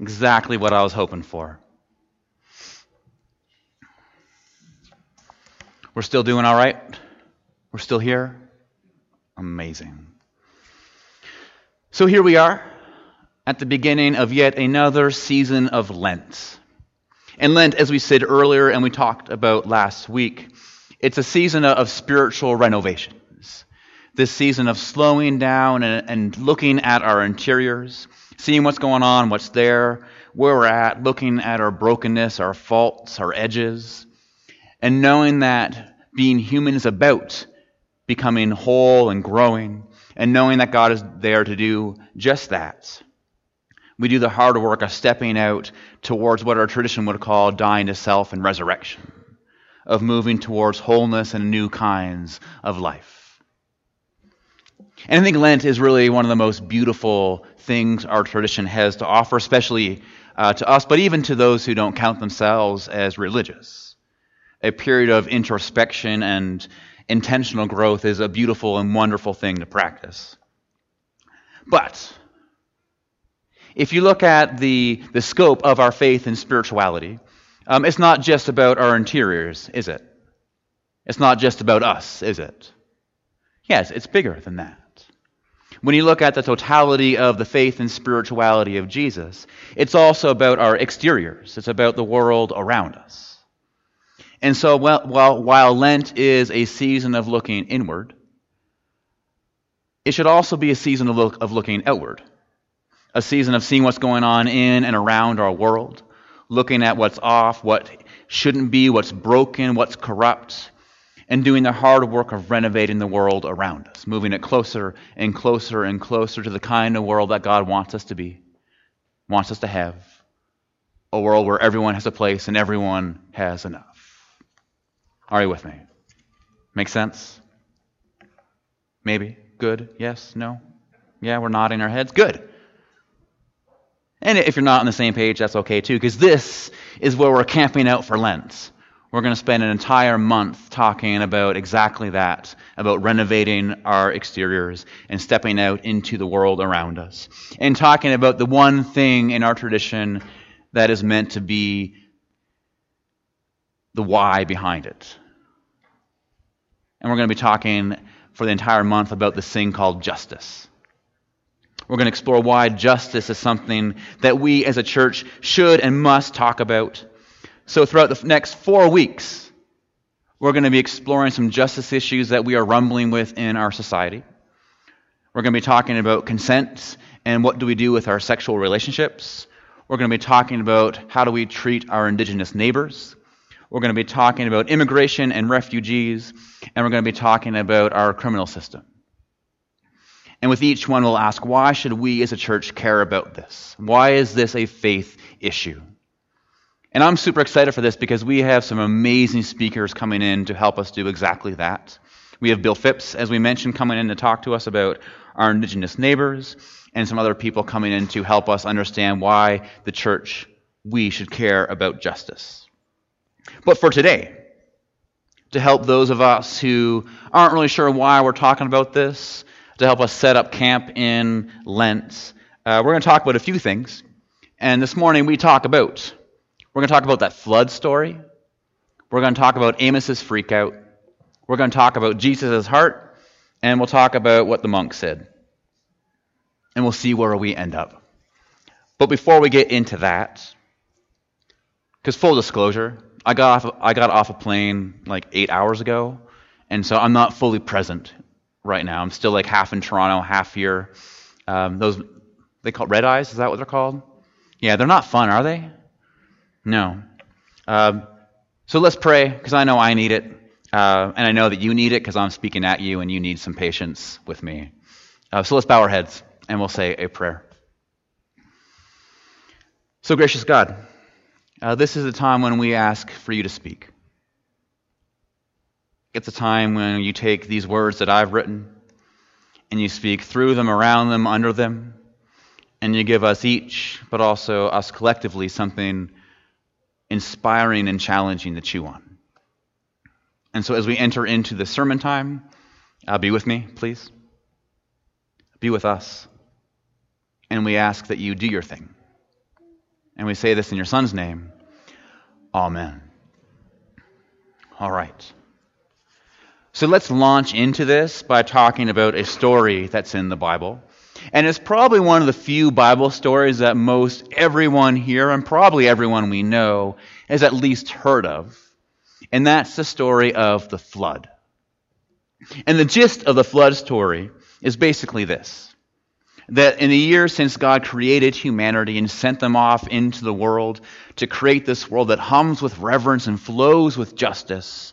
Exactly what I was hoping for. We're still doing all right? We're still here? Amazing. So here we are at the beginning of yet another season of Lent. And Lent, as we said earlier and we talked about last week, it's a season of spiritual renovations. This season of slowing down and, looking at our interiors, seeing what's going on, what's there, where we're at, looking at our brokenness, our faults, our edges, and knowing that being human is about becoming whole and growing, and knowing that God is there to do just that. We do the hard work of stepping out towards what our tradition would call dying to self and resurrection, of moving towards wholeness and new kinds of life. And I think Lent is really one of the most beautiful things our tradition has to offer, especially uh, to us, but even to those who don't count themselves as religious. A period of introspection and intentional growth is a beautiful and wonderful thing to practice. But if you look at the, the scope of our faith and spirituality, um, it's not just about our interiors, is it? It's not just about us, is it? Yes, it's bigger than that. When you look at the totality of the faith and spirituality of Jesus, it's also about our exteriors. It's about the world around us. And so, while, while Lent is a season of looking inward, it should also be a season of, look, of looking outward a season of seeing what's going on in and around our world, looking at what's off, what shouldn't be, what's broken, what's corrupt, and doing the hard work of renovating the world around us, moving it closer and closer and closer to the kind of world that God wants us to be, wants us to have. A world where everyone has a place and everyone has enough. Are you with me? Make sense? Maybe? Good? Yes? No? Yeah, we're nodding our heads? Good. And if you're not on the same page, that's okay too, because this is where we're camping out for Lent. We're going to spend an entire month talking about exactly that, about renovating our exteriors and stepping out into the world around us. And talking about the one thing in our tradition that is meant to be the why behind it. And we're going to be talking for the entire month about this thing called justice. We're going to explore why justice is something that we as a church should and must talk about. So, throughout the next four weeks, we're going to be exploring some justice issues that we are rumbling with in our society. We're going to be talking about consent and what do we do with our sexual relationships. We're going to be talking about how do we treat our indigenous neighbors. We're going to be talking about immigration and refugees. And we're going to be talking about our criminal system. And with each one, we'll ask, why should we as a church care about this? Why is this a faith issue? And I'm super excited for this because we have some amazing speakers coming in to help us do exactly that. We have Bill Phipps, as we mentioned, coming in to talk to us about our indigenous neighbors, and some other people coming in to help us understand why the church, we should care about justice. But for today, to help those of us who aren't really sure why we're talking about this, to help us set up camp in Lent. Uh, we're going to talk about a few things. And this morning we talk about, we're going to talk about that flood story. We're going to talk about Amos's freakout. We're going to talk about Jesus' heart. And we'll talk about what the monk said. And we'll see where we end up. But before we get into that, because full disclosure, I got off I got off a plane like eight hours ago, and so I'm not fully present right now. I'm still like half in Toronto, half here. Um, those they call red eyes. Is that what they're called? Yeah, they're not fun, are they? No. Um, so let's pray because I know I need it, uh, and I know that you need it because I'm speaking at you, and you need some patience with me. Uh, so let's bow our heads and we'll say a prayer. So gracious God, uh, this is a time when we ask for you to speak. It's a time when you take these words that I've written and you speak through them, around them, under them, and you give us each, but also us collectively, something inspiring and challenging to chew on. And so as we enter into the sermon time, uh, be with me, please. Be with us. And we ask that you do your thing. And we say this in your Son's name. Amen. All right. So let's launch into this by talking about a story that's in the Bible. And it's probably one of the few Bible stories that most everyone here, and probably everyone we know, has at least heard of. And that's the story of the flood. And the gist of the flood story is basically this that in the years since God created humanity and sent them off into the world to create this world that hums with reverence and flows with justice,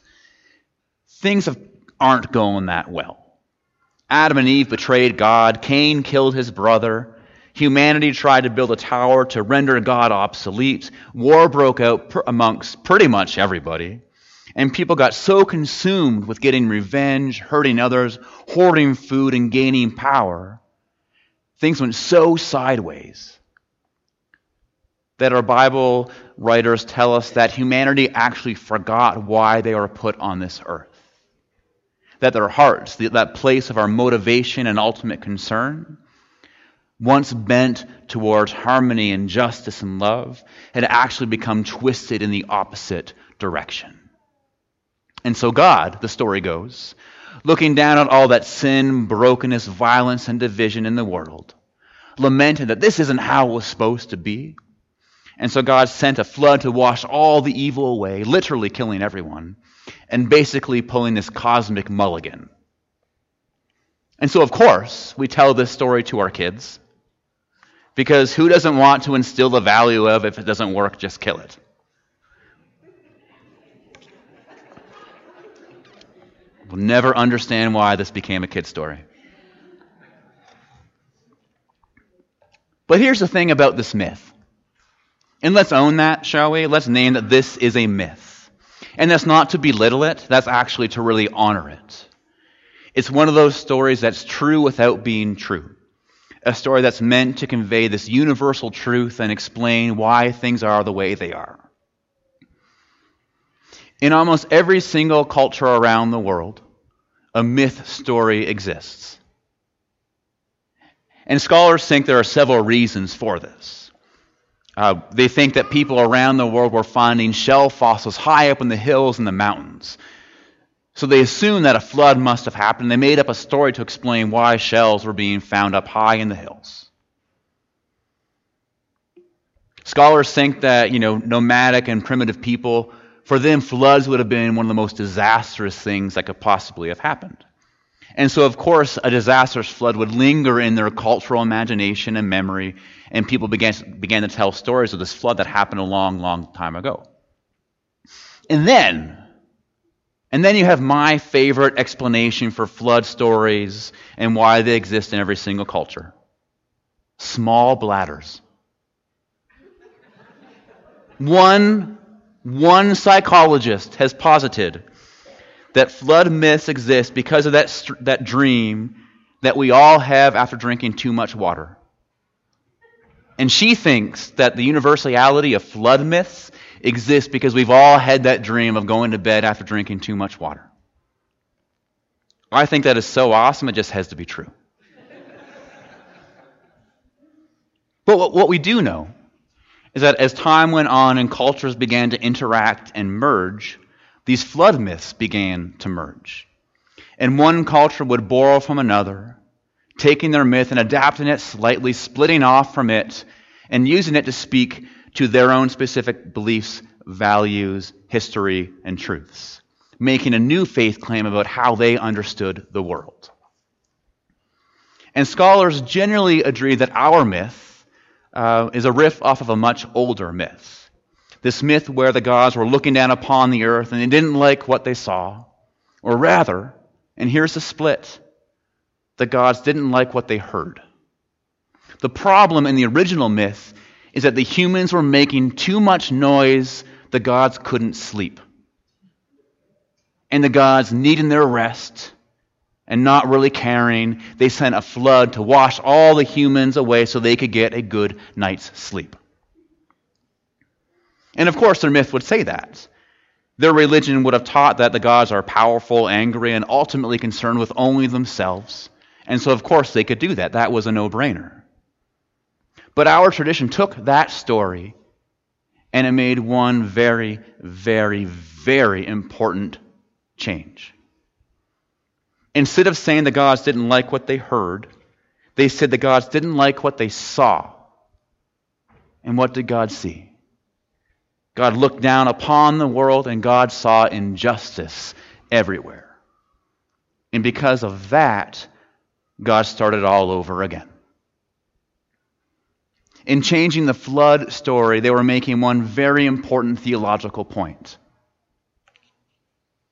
things have, aren't going that well. Adam and Eve betrayed God, Cain killed his brother, humanity tried to build a tower to render God obsolete, war broke out amongst pretty much everybody. And people got so consumed with getting revenge, hurting others, hoarding food, and gaining power, things went so sideways that our Bible writers tell us that humanity actually forgot why they were put on this earth. That their hearts, that place of our motivation and ultimate concern, once bent towards harmony and justice and love, had actually become twisted in the opposite direction. And so God, the story goes, looking down at all that sin, brokenness, violence, and division in the world, lamented that this isn't how it was supposed to be. And so God sent a flood to wash all the evil away, literally killing everyone, and basically pulling this cosmic mulligan. And so, of course, we tell this story to our kids, because who doesn't want to instill the value of if it doesn't work, just kill it? We'll never understand why this became a kid story. But here's the thing about this myth. And let's own that, shall we? Let's name that this is a myth. And that's not to belittle it, that's actually to really honor it. It's one of those stories that's true without being true. A story that's meant to convey this universal truth and explain why things are the way they are. In almost every single culture around the world, a myth story exists. And scholars think there are several reasons for this. Uh, they think that people around the world were finding shell fossils high up in the hills and the mountains. So they assumed that a flood must have happened. They made up a story to explain why shells were being found up high in the hills. Scholars think that, you know, nomadic and primitive people for them, floods would have been one of the most disastrous things that could possibly have happened. And so, of course, a disastrous flood would linger in their cultural imagination and memory, and people began, began to tell stories of this flood that happened a long, long time ago. And then, and then you have my favorite explanation for flood stories and why they exist in every single culture small bladders. One one psychologist has posited that flood myths exist because of that, that dream that we all have after drinking too much water. And she thinks that the universality of flood myths exists because we've all had that dream of going to bed after drinking too much water. I think that is so awesome, it just has to be true. but what we do know is that as time went on and cultures began to interact and merge, these flood myths began to merge. And one culture would borrow from another, taking their myth and adapting it slightly, splitting off from it, and using it to speak to their own specific beliefs, values, history, and truths, making a new faith claim about how they understood the world. And scholars generally agree that our myth uh, is a riff off of a much older myth. This myth where the gods were looking down upon the earth and they didn't like what they saw. Or rather, and here's the split the gods didn't like what they heard. The problem in the original myth is that the humans were making too much noise, the gods couldn't sleep. And the gods, needing their rest, and not really caring, they sent a flood to wash all the humans away so they could get a good night's sleep. And of course, their myth would say that. Their religion would have taught that the gods are powerful, angry, and ultimately concerned with only themselves. And so, of course, they could do that. That was a no brainer. But our tradition took that story And it made one very, very, very important change. Instead of saying the gods didn't like what they heard, they said the gods didn't like what they saw. And what did God see? God looked down upon the world and God saw injustice everywhere. And because of that, God started all over again. In changing the flood story, they were making one very important theological point.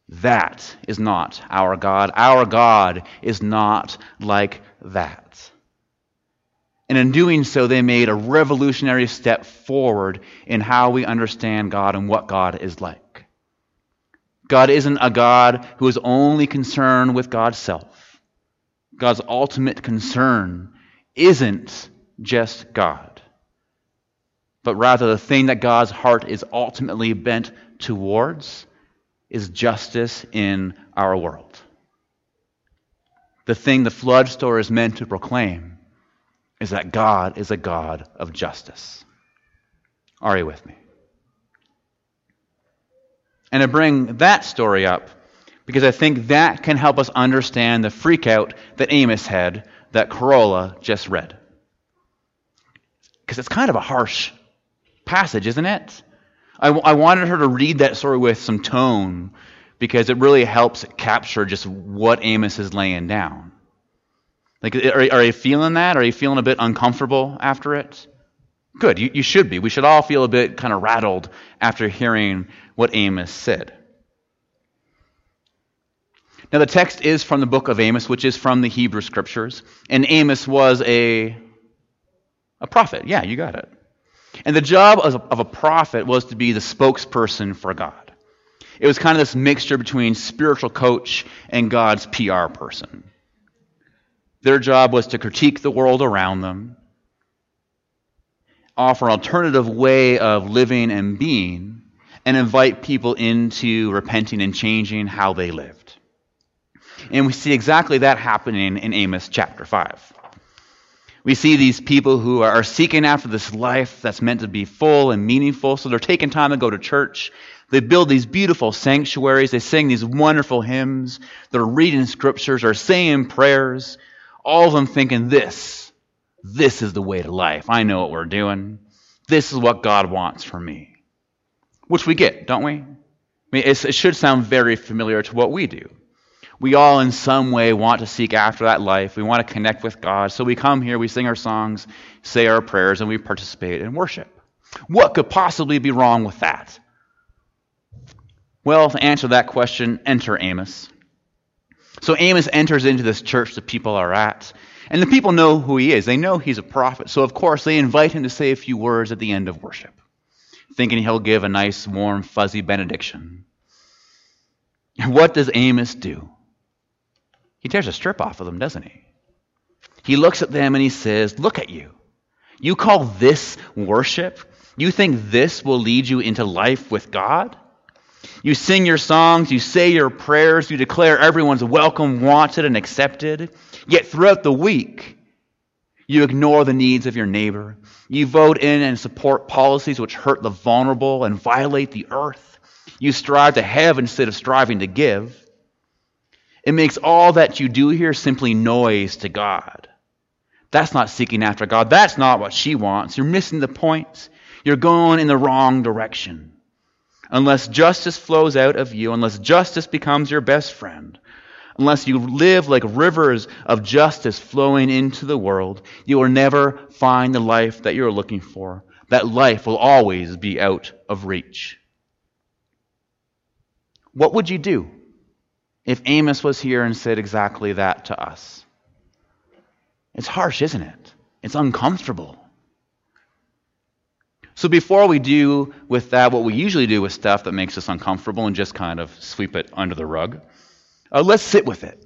That is not our God. Our God is not like that. And in doing so, they made a revolutionary step forward in how we understand God and what God is like. God isn't a God who is only concerned with God's self. God's ultimate concern isn't just God, but rather the thing that God's heart is ultimately bent towards is justice in our world. The thing the flood story is meant to proclaim is that God is a God of justice. Are you with me? And I bring that story up because I think that can help us understand the freakout that Amos had that Corolla just read. Because it's kind of a harsh passage, isn't it? I, I wanted her to read that story with some tone because it really helps capture just what Amos is laying down. Like, are, are you feeling that? Are you feeling a bit uncomfortable after it? Good, you, you should be. We should all feel a bit kind of rattled after hearing what Amos said. Now, the text is from the book of Amos, which is from the Hebrew Scriptures. And Amos was a, a prophet. Yeah, you got it. And the job of of a prophet was to be the spokesperson for God. It was kind of this mixture between spiritual coach and God's PR person. Their job was to critique the world around them, offer an alternative way of living and being, and invite people into repenting and changing how they lived. And we see exactly that happening in Amos chapter 5. We see these people who are seeking after this life that's meant to be full and meaningful, so they're taking time to go to church. They build these beautiful sanctuaries. They sing these wonderful hymns. They're reading scriptures or saying prayers all of them thinking this, this is the way to life. I know what we're doing. This is what God wants for me. Which we get, don't we? I mean, it should sound very familiar to what we do. We all, in some way, want to seek after that life. We want to connect with God. So we come here, we sing our songs, say our prayers, and we participate in worship. What could possibly be wrong with that? Well, to answer that question, enter Amos. So Amos enters into this church the people are at. And the people know who he is. They know he's a prophet. So, of course, they invite him to say a few words at the end of worship, thinking he'll give a nice, warm, fuzzy benediction. And what does Amos do? He tears a strip off of them, doesn't he? He looks at them and he says, Look at you. You call this worship? You think this will lead you into life with God? You sing your songs, you say your prayers, you declare everyone's welcome, wanted, and accepted. Yet throughout the week, you ignore the needs of your neighbor. You vote in and support policies which hurt the vulnerable and violate the earth. You strive to have instead of striving to give. It makes all that you do here simply noise to God. That's not seeking after God. That's not what she wants. You're missing the point. You're going in the wrong direction unless justice flows out of you, unless justice becomes your best friend, unless you live like rivers of justice flowing into the world, you will never find the life that you're looking for. That life will always be out of reach. What would you do if Amos was here and said exactly that to us? It's harsh, isn't it? It's uncomfortable. So before we do with that what we usually do with stuff that makes us uncomfortable and just kind of sweep it under the rug, uh, let's sit with it.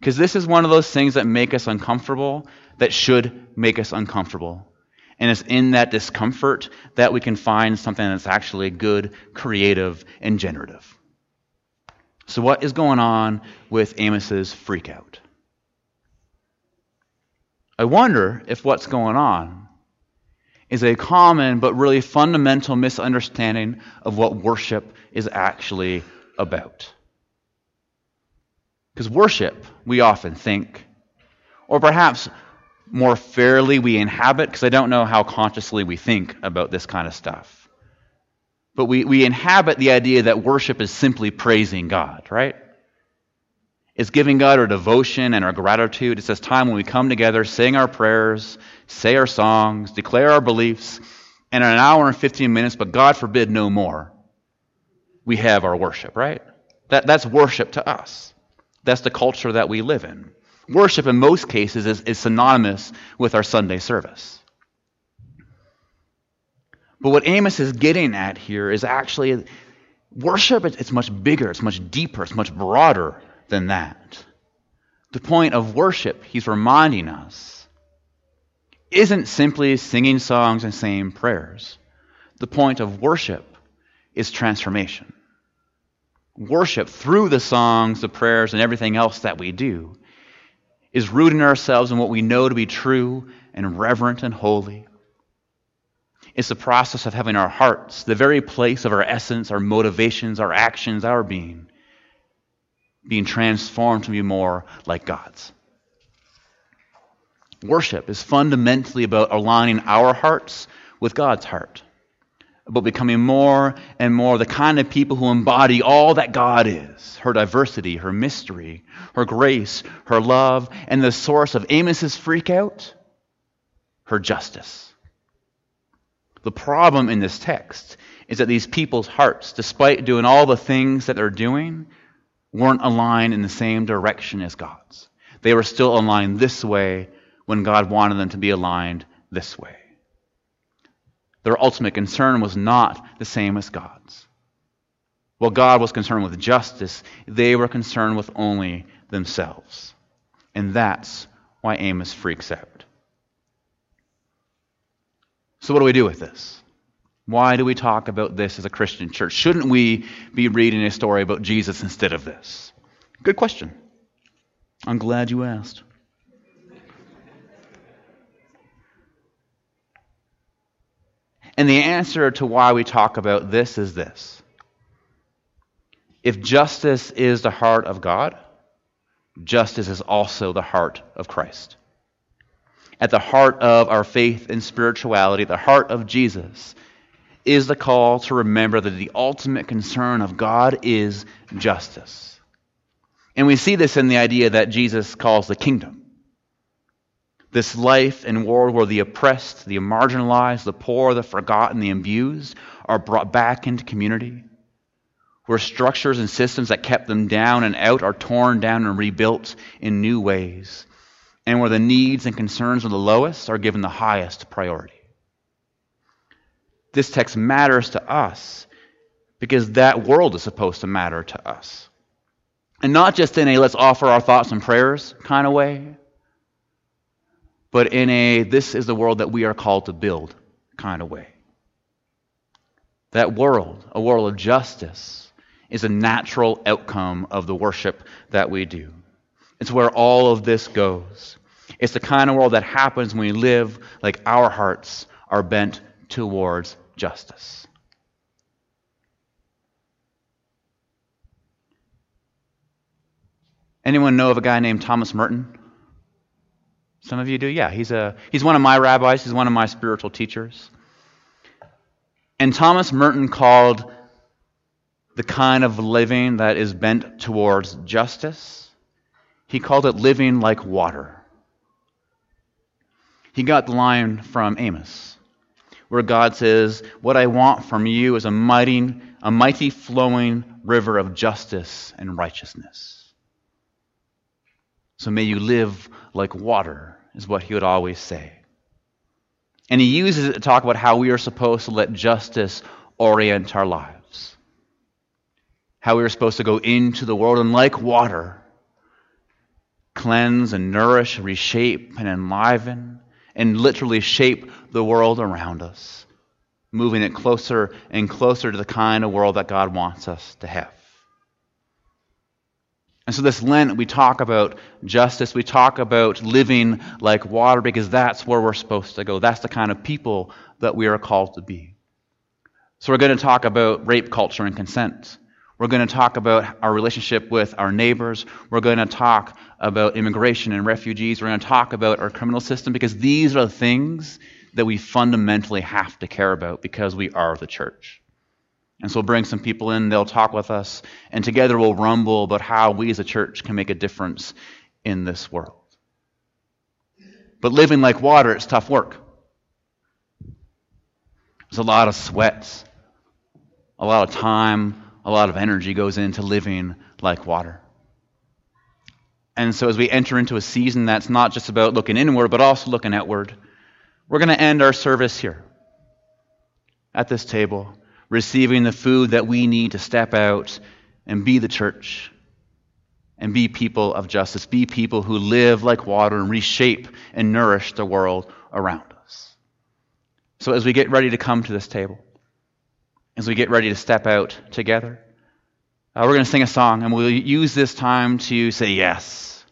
Because this is one of those things that make us uncomfortable that should make us uncomfortable. And it's in that discomfort that we can find something that's actually good, creative, and generative. So, what is going on with Amos's freakout? I wonder if what's going on is a common but really fundamental misunderstanding of what worship is actually about. Because worship, we often think, or perhaps more fairly we inhabit, because I don't know how consciously we think about this kind of stuff. But we, we inhabit the idea that worship is simply praising God, right? It's giving God our devotion and our gratitude. It's this time when we come together, sing our prayers, say our songs, declare our beliefs, and in an hour and 15 minutes, but God forbid no more, we have our worship, right? That, that's worship to us. That's the culture that we live in. Worship, in most cases, is, is synonymous with our Sunday service. But what Amos is getting at here is actually worship, it's much bigger, it's much deeper, it's much broader than that. The point of worship, he's reminding us, isn't simply singing songs and saying prayers. The point of worship is transformation. Worship through the songs, the prayers, and everything else that we do is rooting ourselves in what we know to be true and reverent and holy. It's the process of having our hearts, the very place of our essence, our motivations, our actions, our being, being transformed to be more like God's. Worship is fundamentally about aligning our hearts with God's heart, about becoming more and more the kind of people who embody all that God is her diversity, her mystery, her grace, her love, and the source of Amos's freak out, her justice. The problem in this text is that these people's hearts, despite doing all the things that they're doing, weren't aligned in the same direction as God's. They were still aligned this way when God wanted them to be aligned this way. Their ultimate concern was not the same as God's. While God was concerned with justice, they were concerned with only themselves. And that's why Amos freaks out. So, what do we do with this? Why do we talk about this as a Christian church? Shouldn't we be reading a story about Jesus instead of this? Good question. I'm glad you asked. And the answer to why we talk about this is this. If justice is the heart of God, justice is also the heart of Christ. At the heart of our faith and spirituality, the heart of Jesus, is the call to remember that the ultimate concern of God is justice. And we see this in the idea that Jesus calls the kingdom. This life and world where the oppressed, the marginalized, the poor, the forgotten, the abused are brought back into community. Where structures and systems that kept them down and out are torn down and rebuilt in new ways. And where the needs and concerns of the lowest are given the highest priority this text matters to us because that world is supposed to matter to us. And not just in a let's offer our thoughts and prayers kind of way, but in a this is the world that we are called to build kind of way. That world, a world of justice, is a natural outcome of the worship that we do. It's where all of this goes. It's the kind of world that happens when we live like our hearts are bent towards justice. Anyone know of a guy named Thomas Merton? Some of you do? Yeah, he's, a, he's one of my rabbis, he's one of my spiritual teachers. And Thomas Merton called the kind of living that is bent towards justice, he called it living like water. He got the line from Amos where God says, What I want from you is a mighty, a mighty flowing river of justice and righteousness. So may you live like water, is what he would always say. And he uses it to talk about how we are supposed to let justice orient our lives. How we are supposed to go into the world and, like water, cleanse and nourish, reshape and enliven and literally shape the world around us, moving it closer and closer to the kind of world that God wants us to have. And so, this Lent, we talk about justice. We talk about living like water because that's where we're supposed to go. That's the kind of people that we are called to be. So, we're going to talk about rape culture and consent. We're going to talk about our relationship with our neighbors. We're going to talk about immigration and refugees. We're going to talk about our criminal system because these are the things that we fundamentally have to care about because we are the church. And so we'll bring some people in, they'll talk with us, and together we'll rumble about how we as a church can make a difference in this world. But living like water, it's tough work. There's a lot of sweat, a lot of time, a lot of energy goes into living like water. And so as we enter into a season that's not just about looking inward, but also looking outward, we're going to end our service here at this table receiving the food that we need to step out and be the church and be people of justice, be people who live like water and reshape and nourish the world around us. So, as we get ready to come to this table, as we get ready to step out together, uh, we're going to sing a song and we'll use this time to say, Yes,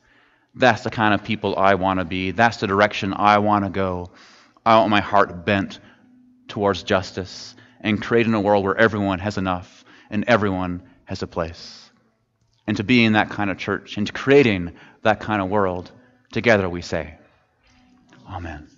that's the kind of people I want to be. That's the direction I want to go. I want my heart bent towards justice and creating a world where everyone has enough and everyone has a place. And to be in that kind of church and to creating that kind of world, together we say, Amen.